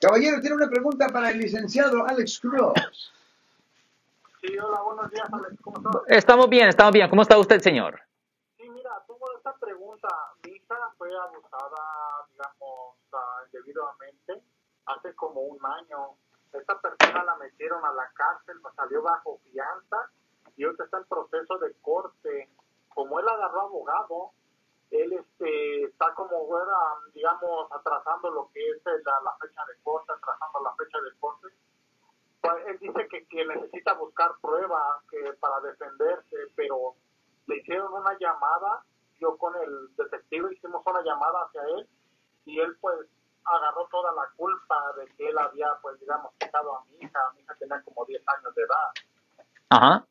Caballero, tiene una pregunta para el licenciado Alex Cruz. Sí, hola, buenos días, Alex. ¿Cómo estás? Estamos bien, estamos bien. ¿Cómo está usted, señor? Sí, mira, tengo esta pregunta. Mi hija fue abusada, digamos, ah, indebidamente hace como un año. Esta persona la metieron a la cárcel, salió bajo fianza y ahorita está en proceso de corte. Como él agarró abogado, él este, está como, fuera, digamos, atrasando lo que es la, fecha de corte, atrasando la fecha de corte. Pues él dice que, que necesita buscar pruebas para defenderse, pero le hicieron una llamada, yo con el detective hicimos una llamada hacia él y él pues agarró toda la culpa de que él había pues digamos quitado a mi hija, mi hija tenía como 10 años de edad. Ajá.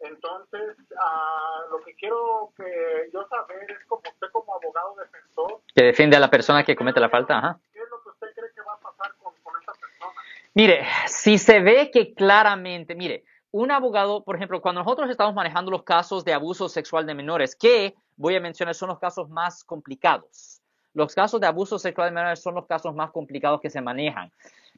Entonces, ah, lo que quiero que yo saber es como usted como abogado defensor, Que defiende a la persona que comete la falta. Ajá. ¿qué es lo que usted cree que va a pasar con, con esta persona? Mire, si se ve que claramente, mire, un abogado, por ejemplo, cuando nosotros estamos manejando los casos de abuso sexual de menores, que voy a mencionar son los casos más complicados. Los casos de abuso sexual de menores son los casos más complicados que se manejan.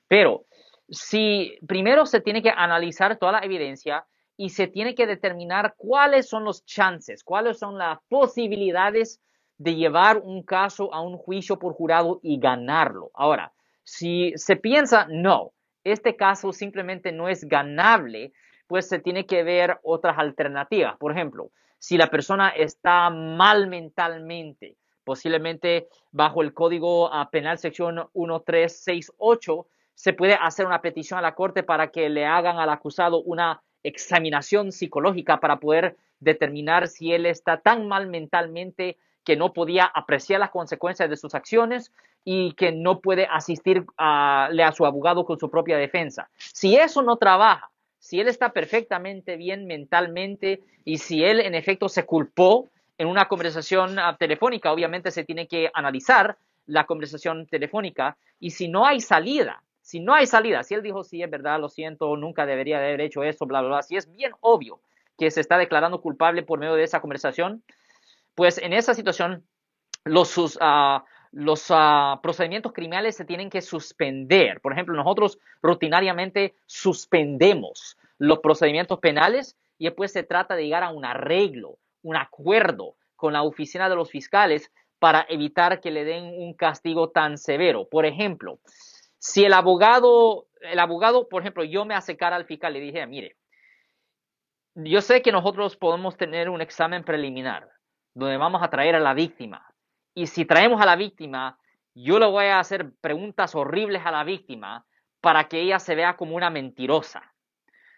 Pero si primero se tiene que analizar toda la evidencia y se tiene que determinar cuáles son los chances, cuáles son las posibilidades de llevar un caso a un juicio por jurado y ganarlo. Ahora, si se piensa, no, este caso simplemente no es ganable, pues se tiene que ver otras alternativas. Por ejemplo, si la persona está mal mentalmente, posiblemente bajo el Código Penal sección 1368, se puede hacer una petición a la Corte para que le hagan al acusado una examinación psicológica para poder determinar si él está tan mal mentalmente que no podía apreciar las consecuencias de sus acciones y que no puede asistir a, a su abogado con su propia defensa. Si eso no trabaja, si él está perfectamente bien mentalmente y si él en efecto se culpó en una conversación ah, telefónica, obviamente se tiene que analizar la conversación telefónica y si no hay salida, si no hay salida, si él dijo, sí, es verdad, lo siento, nunca debería de haber hecho eso, bla, bla, bla, si es bien obvio que se está declarando culpable por medio de esa conversación, pues en esa situación los, ah, ah, procedimientos criminales se tienen que suspender. Por ejemplo, nosotros rutinariamente suspendemos los procedimientos penales y después se trata de llegar a un arreglo, un acuerdo con la oficina de los fiscales para evitar que le den un castigo tan severo. Por ejemplo, si el abogado, el abogado, por ejemplo, yo me acercara al fiscal y le dije, mire, yo sé que nosotros podemos tener un examen preliminar donde vamos a traer a la víctima. Y si traemos a la víctima, yo le voy a hacer preguntas horribles a la víctima para que ella se vea como una mentirosa.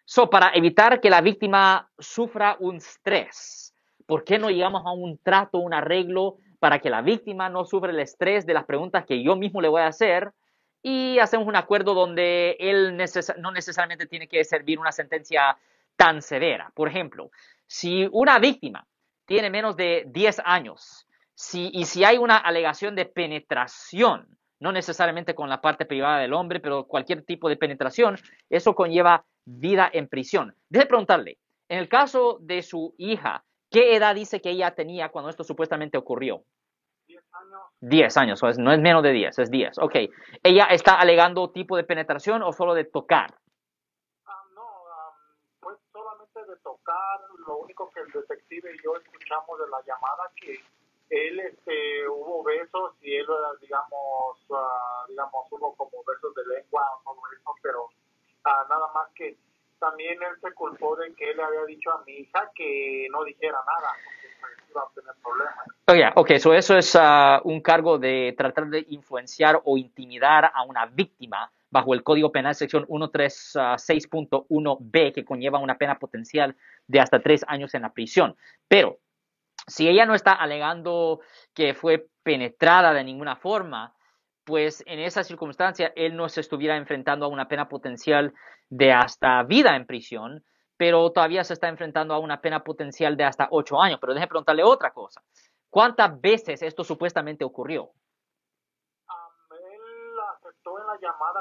So, para evitar que la víctima sufra un estrés, ¿por qué no llegamos a un trato, un arreglo para que la víctima no sufra el estrés de las preguntas que yo mismo le voy a hacer? Y hacemos un acuerdo donde él no necesariamente tiene que servir una sentencia tan severa. Por ejemplo, si una víctima tiene menos de 10 años si, y si hay una alegación de penetración, no necesariamente con la parte privada del hombre, pero cualquier tipo de penetración, eso conlleva vida en prisión. Deje preguntarle, en el caso de su hija, ¿qué edad dice que ella tenía cuando esto supuestamente ocurrió? 10 años. 10 años, o no es menos de 10, es 10. Ok. ¿Ella está alegando tipo de penetración o solo de tocar? Ah, no, ah, pues solamente de tocar, lo único que el detective y yo escuchamos de la llamada que él, este, hubo besos y él, ah, digamos, ah, digamos, hubo como besos de lengua o todo eso, pero nada más que también él se culpó de que él le había dicho a mi hija que no dijera nada, a tener problemas. Oh, yeah, ok, so eso es ah, un cargo de tratar de influenciar o intimidar a una víctima bajo el Código Penal sección 136.1b que conlleva una pena potencial de hasta tres años en la prisión. Pero si ella no está alegando que fue penetrada de ninguna forma, pues en esa circunstancia él no se estuviera enfrentando a una pena potencial de hasta vida en prisión, pero todavía se está enfrentando a una pena potencial de hasta ocho años. Pero déjeme preguntarle otra cosa. ¿Cuántas veces esto supuestamente ocurrió? Ah, él aceptó en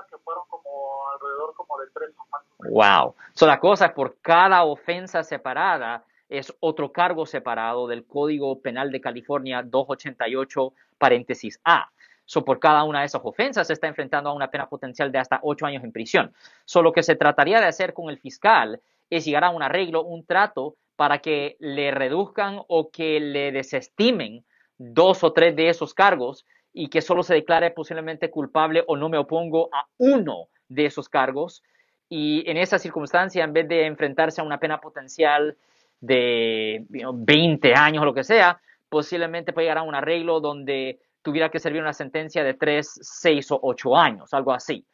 que fueron como alrededor como de tres o. Wow. So, la cosa es por cada ofensa separada es otro cargo separado del Código Penal de California 288 paréntesis A. So, por cada una de esas ofensas se está enfrentando a una pena potencial de hasta ocho años en prisión. So, lo que se trataría de hacer con el fiscal es llegar a un arreglo, un trato para que le reduzcan o que le desestimen dos o tres de esos cargos y que solo se declare posiblemente culpable o no me opongo a uno de esos cargos. Y en esa circunstancia, en vez de enfrentarse a una pena potencial de 20 años o lo que sea, posiblemente puede llegar a un arreglo donde tuviera que servir una sentencia de 3, 6 o 8 años, algo así.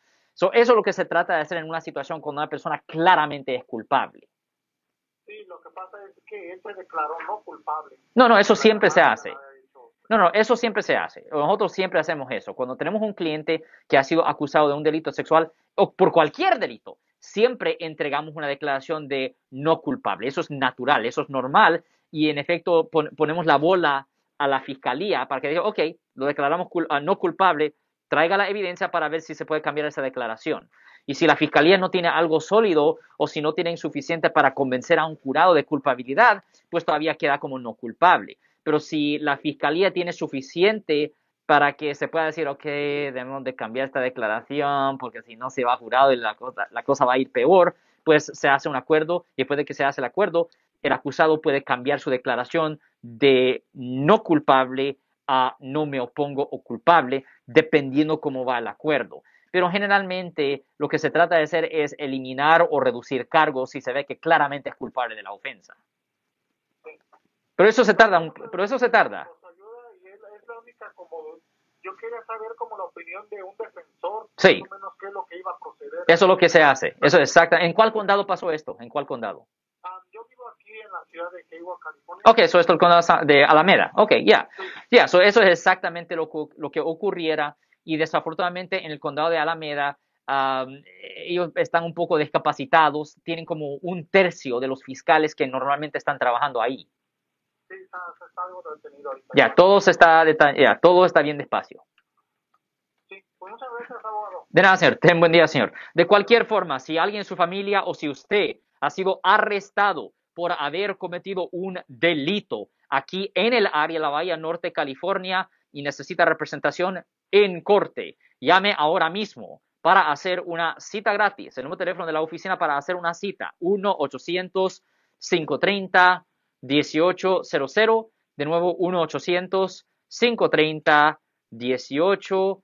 Eso es lo que se trata de hacer en una situación cuando una persona claramente es culpable. Sí, lo que pasa es que él se declaró no culpable. No, no, eso siempre se hace. No, no, eso siempre se hace. Nosotros siempre hacemos eso. Cuando tenemos un cliente que ha sido acusado de un delito sexual o por cualquier delito, siempre entregamos una declaración de no culpable. Eso es natural, eso es normal y en efecto ponemos la bola a la fiscalía para que diga, ok, lo declaramos ah, no culpable, traiga la evidencia para ver si se puede cambiar esa declaración. Y si la fiscalía no tiene algo sólido o si no tiene insuficiente para convencer a un jurado de culpabilidad, pues todavía queda como no culpable. Pero si la fiscalía tiene suficiente para que se pueda decir, ok, debemos de cambiar esta declaración, porque si no se va a jurado y la cosa, la cosa va a ir peor, pues se hace un acuerdo y después de que se hace el acuerdo, el acusado puede cambiar su declaración de no culpable a no me opongo o culpable, dependiendo cómo va el acuerdo. Pero generalmente lo que se trata de hacer es eliminar o reducir cargos si se ve que claramente es culpable de la ofensa. Pero eso se tarda, pero eso se tarda. Yo quería saber como la opinión de un defensor, sí. menos qué es lo que iba a proceder. Eso es lo que se hace. Eso es exacto. ¿En cuál condado pasó esto? ¿En cuál condado? Ah, yo vivo aquí en la ciudad de Hayward, California. Ok, eso es el condado de Alameda. Ok, ya. Ya, eso es exactamente lo, lo que ocurriera y desafortunadamente en el condado de Alameda ellos están un poco discapacitados, tienen como un tercio de los fiscales que normalmente están trabajando ahí. Ya, todo está, ya, todo está bien despacio. Pues abogado. De nada, señor. Ten buen día, señor. De cualquier forma, si alguien en su familia o si usted ha sido arrestado por haber cometido un delito aquí en el área de la Bahía Norte, California, y necesita representación en corte, llame ahora mismo para hacer una cita gratis. El número de teléfono de la oficina para hacer una cita, 1-800-530. 1800. De nuevo, 1-800-530-1800.